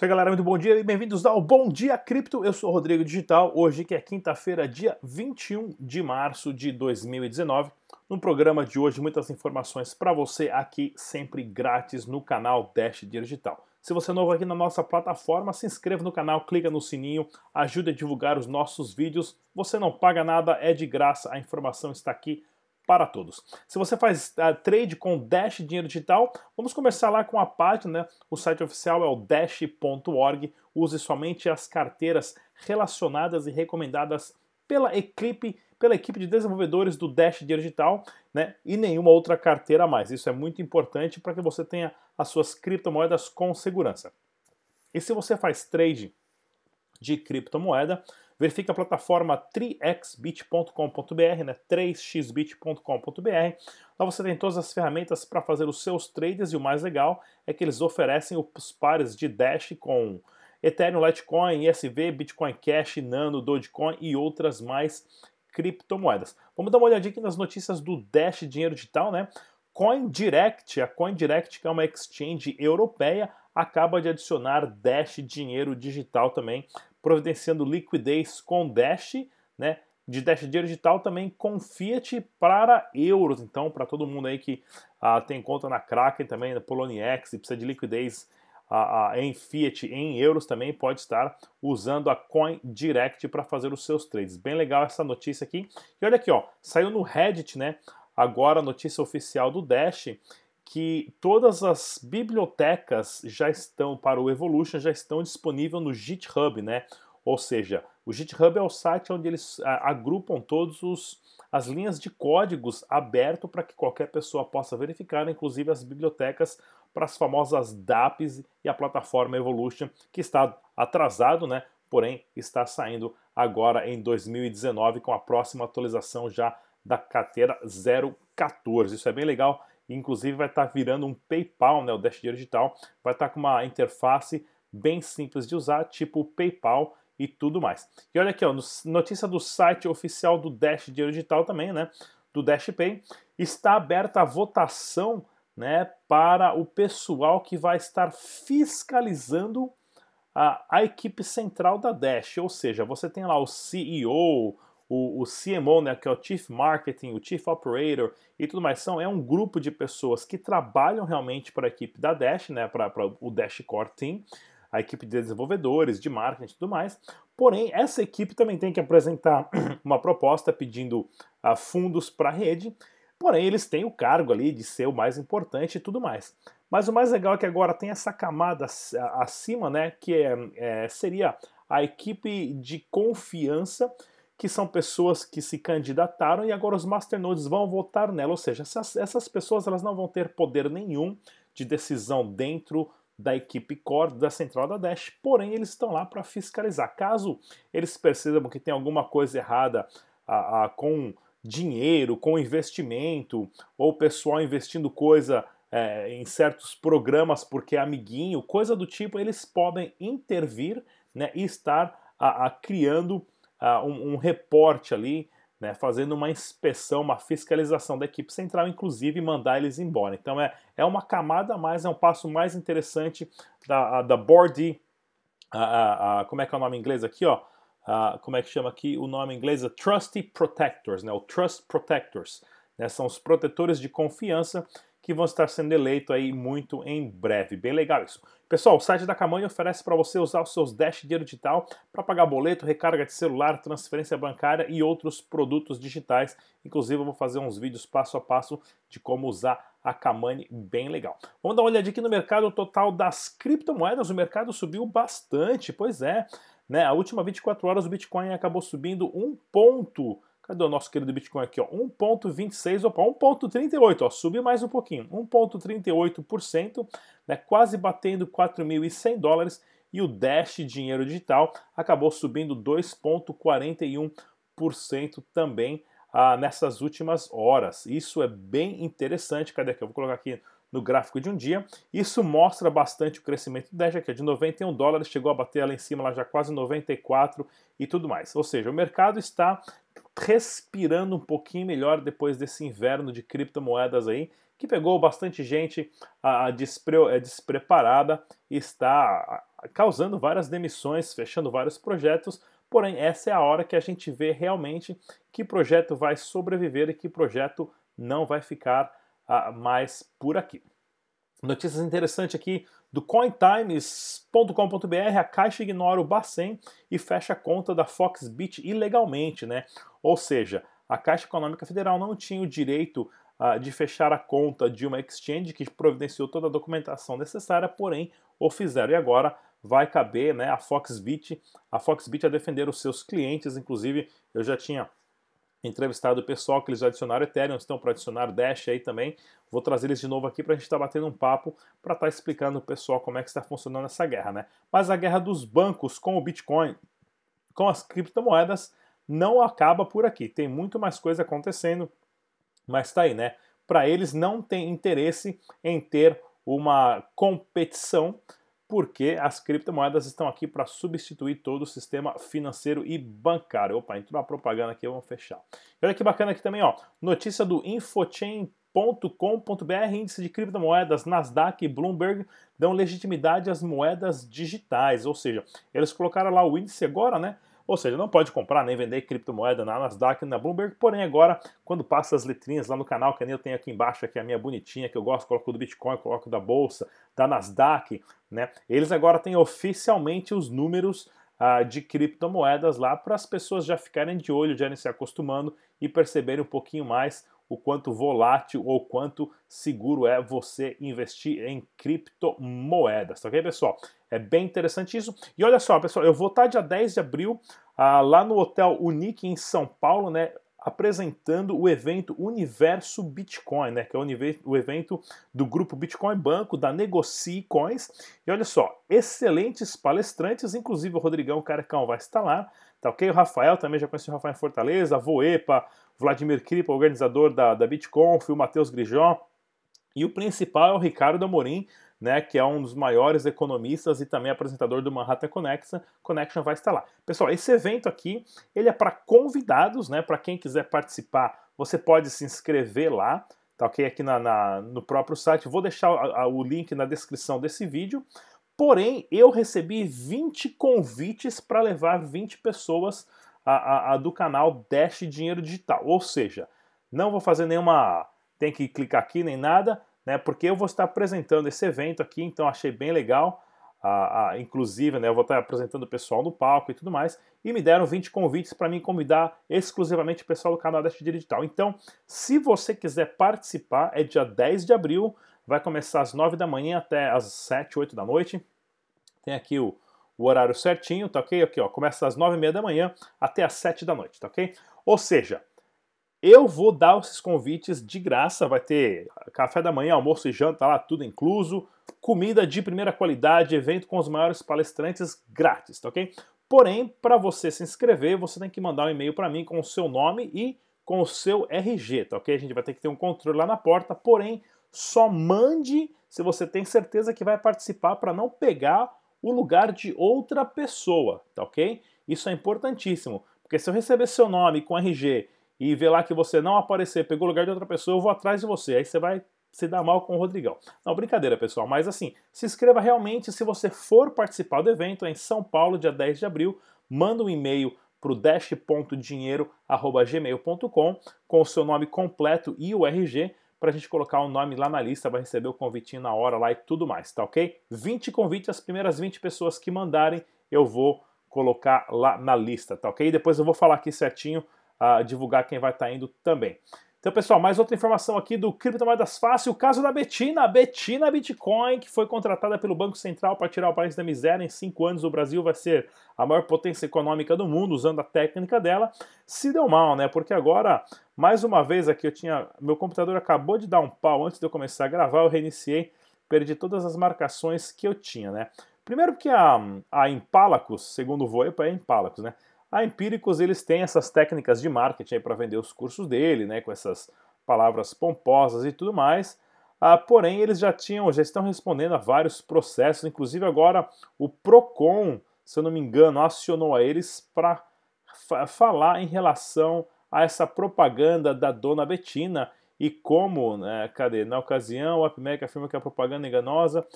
isso aí, galera. Muito bom dia e bem-vindos ao Bom Dia Cripto. Eu sou o Rodrigo Digital. Hoje, que é quinta-feira, dia 21 de março de 2019. No programa de hoje, muitas informações para você aqui, sempre grátis no canal Dash Digital. Se você é novo aqui na nossa plataforma, se inscreva no canal, clica no sininho, ajude a divulgar os nossos vídeos. Você não paga nada, é de graça, a informação está aqui para todos. Se você faz uh, trade com Dash Dinheiro Digital, vamos começar lá com a página, né? o site oficial é o dash.org. Use somente as carteiras relacionadas e recomendadas pela equipe, pela equipe de desenvolvedores do Dash Dinheiro Digital, né? E nenhuma outra carteira a mais. Isso é muito importante para que você tenha as suas criptomoedas com segurança. E se você faz trade de criptomoeda, Verifique a plataforma 3xbit.com.br, né? 3xbit.com.br. Lá você tem todas as ferramentas para fazer os seus trades e o mais legal é que eles oferecem os pares de Dash com Ethereum, Litecoin, ISV, Bitcoin Cash, Nano, Dogecoin e outras mais criptomoedas. Vamos dar uma olhadinha aqui nas notícias do Dash Dinheiro Digital, né? CoinDirect, a CoinDirect, que é uma exchange europeia, acaba de adicionar Dash Dinheiro Digital também providenciando liquidez com Dash, né? De Dash Dinheiro Digital também com Fiat para euros. Então, para todo mundo aí que ah, tem conta na Kraken também, na Poloniex e precisa de liquidez ah, ah, em Fiat, em euros também, pode estar usando a Coin Direct para fazer os seus trades. Bem legal essa notícia aqui. E olha aqui, ó, saiu no Reddit, né? Agora a notícia oficial do Dash que todas as bibliotecas já estão para o Evolution já estão disponíveis no GitHub, né? Ou seja, o GitHub é o site onde eles agrupam todos os as linhas de códigos aberto para que qualquer pessoa possa verificar, inclusive as bibliotecas para as famosas DApps e a plataforma Evolution, que está atrasado, né? Porém, está saindo agora em 2019 com a próxima atualização já da carteira 014. Isso é bem legal inclusive vai estar tá virando um PayPal, né, o Dash Digital, vai estar tá com uma interface bem simples de usar, tipo PayPal e tudo mais. E olha aqui, ó, notícia do site oficial do Dash Digital também, né, do Dash Pay, está aberta a votação, né, para o pessoal que vai estar fiscalizando a, a equipe central da Dash, ou seja, você tem lá o CEO, o, o CMO, né, que é o Chief Marketing, o Chief Operator e tudo mais, são, é um grupo de pessoas que trabalham realmente para a equipe da Dash, né, para o Dash Core Team, a equipe de desenvolvedores, de marketing e tudo mais. Porém, essa equipe também tem que apresentar uma proposta pedindo uh, fundos para a rede, porém eles têm o cargo ali de ser o mais importante e tudo mais. Mas o mais legal é que agora tem essa camada acima, né, que é, é, seria a equipe de confiança que são pessoas que se candidataram e agora os masternodes vão votar nela, ou seja, essas, essas pessoas elas não vão ter poder nenhum de decisão dentro da equipe core da central da Dash, porém eles estão lá para fiscalizar. Caso eles percebam que tem alguma coisa errada a, a, com dinheiro, com investimento, ou pessoal investindo coisa é, em certos programas porque é amiguinho, coisa do tipo, eles podem intervir né, e estar a, criando uh, um, um reporte ali, né, fazendo uma inspeção, uma fiscalização da equipe central, inclusive mandar eles embora. Então é, é uma camada a mais, é um passo mais interessante da, da board, a, a, como é que é o nome em inglês aqui, ó? Uh, como é que chama aqui o nome em inglês? Trusty Protectors, né? O Trust Protectors, né? São os protetores de confiança que vão estar sendo eleitos aí muito em breve. Bem legal isso. Pessoal, o site da Camanha oferece para você usar os seus Dash Dinheiro Digital para pagar boleto, recarga de celular, transferência bancária e outros produtos digitais. Inclusive, eu vou fazer uns vídeos passo a passo de como usar a Kamani, bem legal. Vamos dar uma olhadinha aqui no mercado total das criptomoedas. O mercado subiu bastante, pois é. Né? A última 24 horas o Bitcoin acabou subindo um ponto Cadê o nosso querido Bitcoin aqui? 1,26, opa, 1,38, ó, subiu mais um pouquinho, 1,38%, né, quase batendo 4.100 dólares, e o Dash Dinheiro Digital acabou subindo 2,41% também ah, nessas últimas horas. Isso é bem interessante. Cadê aqui? Eu vou colocar aqui no gráfico de um dia. Isso mostra bastante o crescimento do Dash aqui, de 91 dólares, chegou a bater lá em cima, lá já quase 94 e tudo mais. Ou seja, o mercado está respirando um pouquinho melhor depois desse inverno de criptomoedas aí, que pegou bastante gente a, despre, é, despreparada e está causando várias demissões, fechando vários projetos. Porém, essa é a hora que a gente vê realmente que projeto vai sobreviver e que projeto não vai ficar mais por aqui. Notícias interessantes aqui do cointimes.com.br, a Caixa ignora o Bacen e fecha a conta da Foxbit ilegalmente, né? Ou seja, a Caixa Econômica Federal não tinha o direito uh, de fechar a conta de uma exchange que providenciou toda a documentação necessária, porém o fizeram. E agora vai caber né, a Foxbit, a Foxbit a defender os seus clientes, inclusive eu já tinha entrevistado o pessoal que eles adicionaram Ethereum, estão para adicionar Dash aí também. Vou trazer eles de novo aqui para a gente estar tá batendo um papo para estar tá explicando o pessoal como é que está funcionando essa guerra, né? Mas a guerra dos bancos com o Bitcoin, com as criptomoedas, não acaba por aqui. Tem muito mais coisa acontecendo, mas está aí, né? Para eles não tem interesse em ter uma competição porque as criptomoedas estão aqui para substituir todo o sistema financeiro e bancário. Opa, entrou uma propaganda aqui, vamos fechar. E olha que bacana aqui também, ó, notícia do infochain.com.br, índice de criptomoedas, Nasdaq e Bloomberg dão legitimidade às moedas digitais, ou seja, eles colocaram lá o índice agora, né? Ou seja, não pode comprar nem vender criptomoeda na Nasdaq na Bloomberg, porém agora, quando passa as letrinhas lá no canal, que nem eu tenho aqui embaixo, aqui a minha bonitinha, que eu gosto, coloco do Bitcoin, coloco da Bolsa, da Nasdaq, né? Eles agora têm oficialmente os números ah, de criptomoedas lá para as pessoas já ficarem de olho, já irem se acostumando e perceberem um pouquinho mais o quanto volátil ou quanto seguro é você investir em criptomoedas, tá ok, pessoal? É bem interessante isso. E olha só, pessoal, eu vou estar dia 10 de abril ah, lá no Hotel Unique em São Paulo, né? apresentando o evento Universo Bitcoin, né, que é o, evento do grupo Bitcoin Banco, da Negocie Coins. E olha só, excelentes palestrantes, inclusive o Rodrigão Carecão vai estar lá, tá ok? O Rafael também já conheci o Rafael em Fortaleza, a Voepa, Vladimir Kripa, organizador da, da BitConf, o Matheus Grijó, e o principal é o Ricardo Amorim, né, que é um dos maiores economistas e também apresentador do Manhattan Connection, Connection vai estar lá. Pessoal, esse evento aqui, ele é para convidados, né, para quem quiser participar, você pode se inscrever lá, tá ok? Aqui na, na no próprio site, vou deixar a, a, o link na descrição desse vídeo, porém, eu recebi 20 convites para levar 20 pessoas a, a, do canal Dash Dinheiro Digital, ou seja, não vou fazer nenhuma, tem que clicar aqui nem nada, né, porque eu vou estar apresentando esse evento aqui, então achei bem legal. Ah, inclusive, né, eu vou estar apresentando o pessoal no palco e tudo mais, e me deram 20 convites para me convidar exclusivamente o pessoal do canal Dash Digital. Então, se você quiser participar, é dia 10 de abril, vai começar às 9 da manhã até às 7, 8 da noite. Tem aqui o, o horário certinho, tá ok? Aqui, ó, começa às 9 e meia da manhã até às 7 da noite, tá ok? Ou seja, eu vou dar esses convites de graça, vai ter café da manhã, almoço e janta lá, tudo incluso, comida de primeira qualidade, evento com os maiores palestrantes grátis, tá ok? Porém, para você se inscrever, você tem que mandar um e-mail para mim com o seu nome e com o seu RG, tá ok? A gente vai ter que ter um controle lá na porta, porém, só mande se você tem certeza que vai participar para não pegar o lugar de outra pessoa, tá ok? Isso é importantíssimo, porque se eu receber seu nome com RG e ver lá que você não aparecer, pegou o lugar de outra pessoa, eu vou atrás de você. Aí você vai se dar mal com o Rodrigão. Não, brincadeira, pessoal. Mas assim, se inscreva realmente se você for participar do evento é em São Paulo, dia 10 de abril. Manda um e-mail para o dash.dinheiro.gmail.com com o seu nome completo e o RG para a gente colocar o nome lá na lista, vai receber o convitinho na hora lá e tudo mais, tá ok? 20 convites, as primeiras 20 pessoas que mandarem, eu vou colocar lá na lista, tá ok? Depois eu vou falar aqui certinho a divulgar quem vai estar tá indo também. Então, pessoal, mais outra informação aqui do Criptomoedas Fácil, o caso da Betina, a Betina Bitcoin, que foi contratada pelo Banco Central para tirar o país da miséria. Em cinco anos, o Brasil vai ser a maior potência econômica do mundo, usando a técnica dela. Se deu mal, né? Porque agora, mais uma vez aqui, eu tinha. Meu computador acabou de dar um pau antes de eu começar a gravar, eu reiniciei, perdi todas as marcações que eu tinha, né? Primeiro porque a, a Impalacus, segundo o Voepa, é Impalacus, né? A Empíricos eles têm essas técnicas de marketing para vender os cursos dele, né, com essas palavras pomposas e tudo mais. Ah, porém, eles já tinham, já estão respondendo a vários processos, inclusive agora o Procon, se eu não me engano, acionou a eles para falar em relação a essa propaganda da dona Betina e como, né, cadê? Na ocasião, o AppMec afirma que a propaganda é enganosa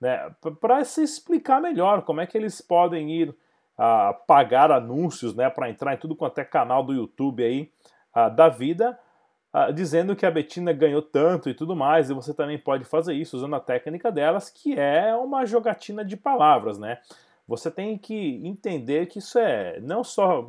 né, para se explicar melhor como é que eles podem ir a pagar anúncios né, para entrar em tudo quanto é canal do YouTube aí da vida, dizendo que a Betina ganhou tanto e tudo mais, e você também pode fazer isso usando a técnica delas, que é uma jogatina de palavras, né? Você tem que entender que isso é não só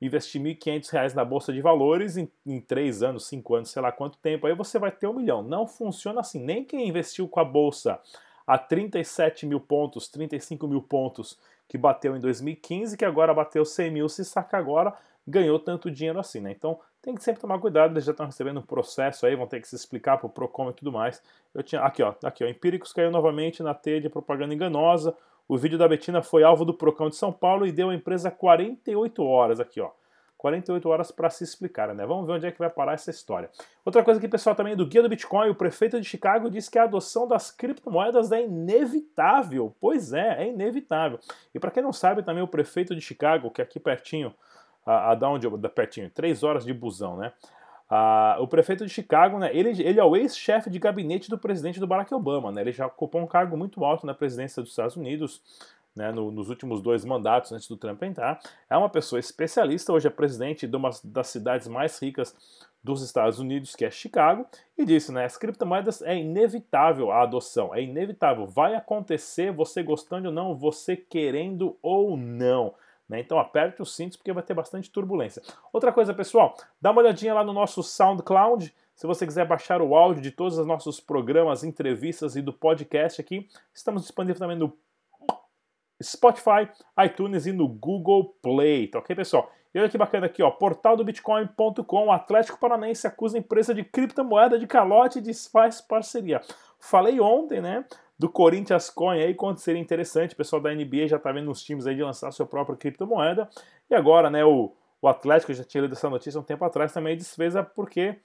investir R$ 1.500 na bolsa de valores em, em 3 anos, 5 anos, sei lá quanto tempo, aí você vai ter um milhão. Não funciona assim. Nem quem investiu com a bolsa a 37 mil pontos, 35 mil pontos que bateu em 2015, que agora bateu 100 mil, se saca agora, ganhou tanto dinheiro assim, né? Então tem que sempre tomar cuidado, eles já estão recebendo um processo aí, vão ter que se explicar para o Procon e tudo mais. Eu tinha aqui, ó, aqui, ó, Empíricos caiu novamente na teia de propaganda enganosa. O vídeo da Betina foi alvo do Procon de São Paulo e deu à empresa 48 horas aqui, ó. 48 horas para se explicar, né? Vamos ver onde é que vai parar essa história. Outra coisa aqui, pessoal, também do Guia do Bitcoin, o prefeito de Chicago diz que a adoção das criptomoedas é inevitável. Pois é, é inevitável. E para quem não sabe, também o prefeito de Chicago, que é aqui pertinho, a, a da onde da pertinho, três horas de busão, né? Ah, o prefeito de Chicago, né, ele, ele é o ex-chefe de gabinete do presidente do Barack Obama, né, ele já ocupou um cargo muito alto na presidência dos Estados Unidos, né, no, nos últimos dois mandatos antes do Trump entrar. É uma pessoa especialista, hoje é presidente de uma das cidades mais ricas dos Estados Unidos, que é Chicago, e disse, né, as criptomoedas é inevitável a adoção, é inevitável, vai acontecer, você gostando ou não, você querendo ou não. Né? Então aperte os cintos porque vai ter bastante turbulência. Outra coisa, pessoal, dá uma olhadinha lá no nosso SoundCloud. Se você quiser baixar o áudio de todos os nossos programas, entrevistas e do podcast aqui, estamos disponíveis também no Spotify, iTunes e no Google Play, tá ok, pessoal? E olha que bacana aqui, ó, portal do Bitcoin.com, Atlético Paranaense acusa empresa de criptomoeda de calote e desfaz parceria. Falei ontem, né, do Corinthians Coin aí, quanto seria interessante, o pessoal da NBA já tá vendo os times aí de lançar sua própria criptomoeda, e agora, né, o, o Atlético, já tinha lido essa notícia um tempo atrás, também desfez porque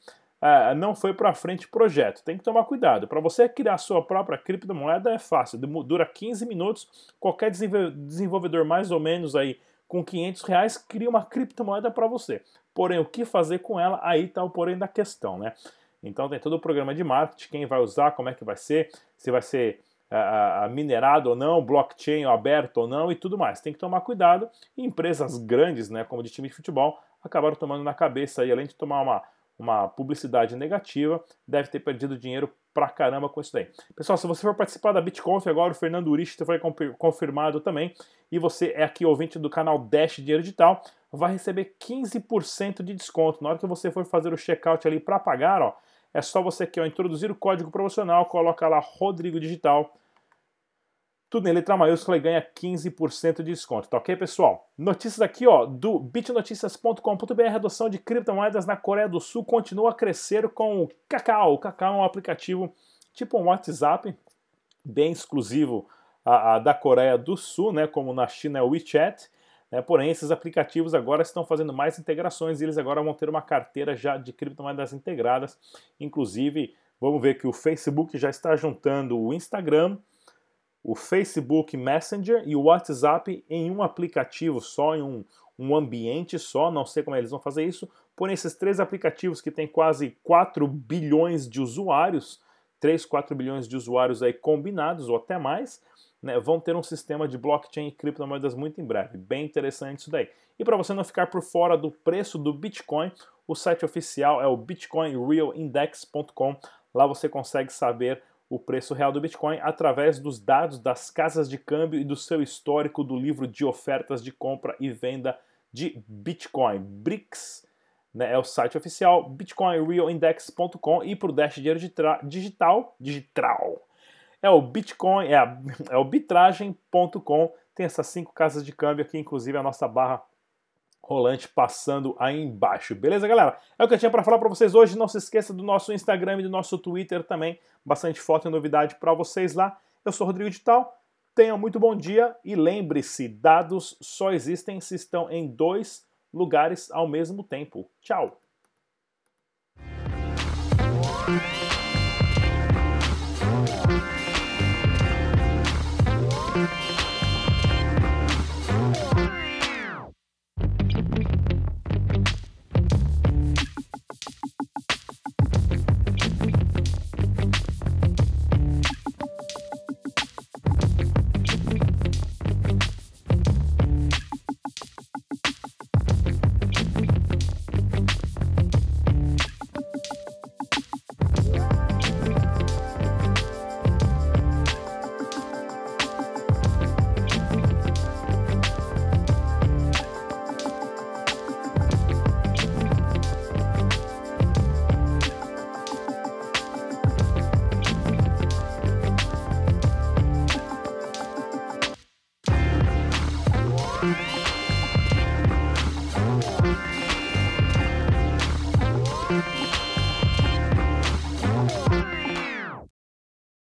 uh, não foi para frente o projeto. Tem que tomar cuidado. Para você criar sua própria criptomoeda é fácil, dura 15 minutos. Qualquer desenvolvedor mais ou menos aí com 500 reais cria uma criptomoeda para você. Porém, o que fazer com ela? Aí está o porém da questão, né? Então tem todo o programa de marketing, quem vai usar, como é que vai ser, se vai ser uh, minerado ou não, blockchain aberto ou não e tudo mais. Tem que tomar cuidado. E empresas grandes, né, como de time de futebol, acabaram tomando na cabeça além de tomar uma uma publicidade negativa, deve ter perdido dinheiro pra caramba com isso daí. Pessoal, se você for participar da BitConf agora, o Fernando Urich foi confirmado também, e você é aqui ouvinte do canal Dash Dinheiro Digital, vai receber 15% de desconto. Na hora que você for fazer o checkout ali para pagar, ó, é só você aqui ó, introduzir o código promocional, coloca lá Rodrigo Digital, tudo em letra maiúscula e ganha 15% de desconto, tá ok, pessoal? Notícias aqui, ó, do bitnoticias.com.br, a adoção de criptomoedas na Coreia do Sul continua a crescer com o Kakao. O Kakao é um aplicativo tipo um WhatsApp, bem exclusivo a, a, da Coreia do Sul, né, como na China é o WeChat, né, porém esses aplicativos agora estão fazendo mais integrações e eles agora vão ter uma carteira já de criptomoedas integradas, inclusive vamos ver que o Facebook já está juntando o Instagram, o Facebook Messenger e o WhatsApp em um aplicativo só, em um, um ambiente só. Não sei como eles vão fazer isso. Porém, esses três aplicativos que têm quase 4 bilhões de usuários, 3, 4 bilhões de usuários aí combinados ou até mais, né, vão ter um sistema de blockchain e criptomoedas muito em breve. Bem interessante isso daí. E para você não ficar por fora do preço do Bitcoin, o site oficial é o bitcoinrealindex.com. Lá você consegue saber o preço real do Bitcoin através dos dados das casas de câmbio e do seu histórico do livro de ofertas de compra e venda de Bitcoin. BRICS né, é o site oficial, bitcoinrealindex.com e para o Dash Dinheiro Digital, digital é o Bitcoin, é, a, é o bitragem.com, tem essas cinco casas de câmbio aqui, inclusive a nossa barra rolante passando aí embaixo. Beleza, galera? É o que eu tinha para falar para vocês hoje. Não se esqueça do nosso Instagram e do nosso Twitter também. Bastante foto e novidade para vocês lá. Eu sou Rodrigo Digital. Tenha muito bom dia e lembre-se, dados só existem se estão em dois lugares ao mesmo tempo. Tchau!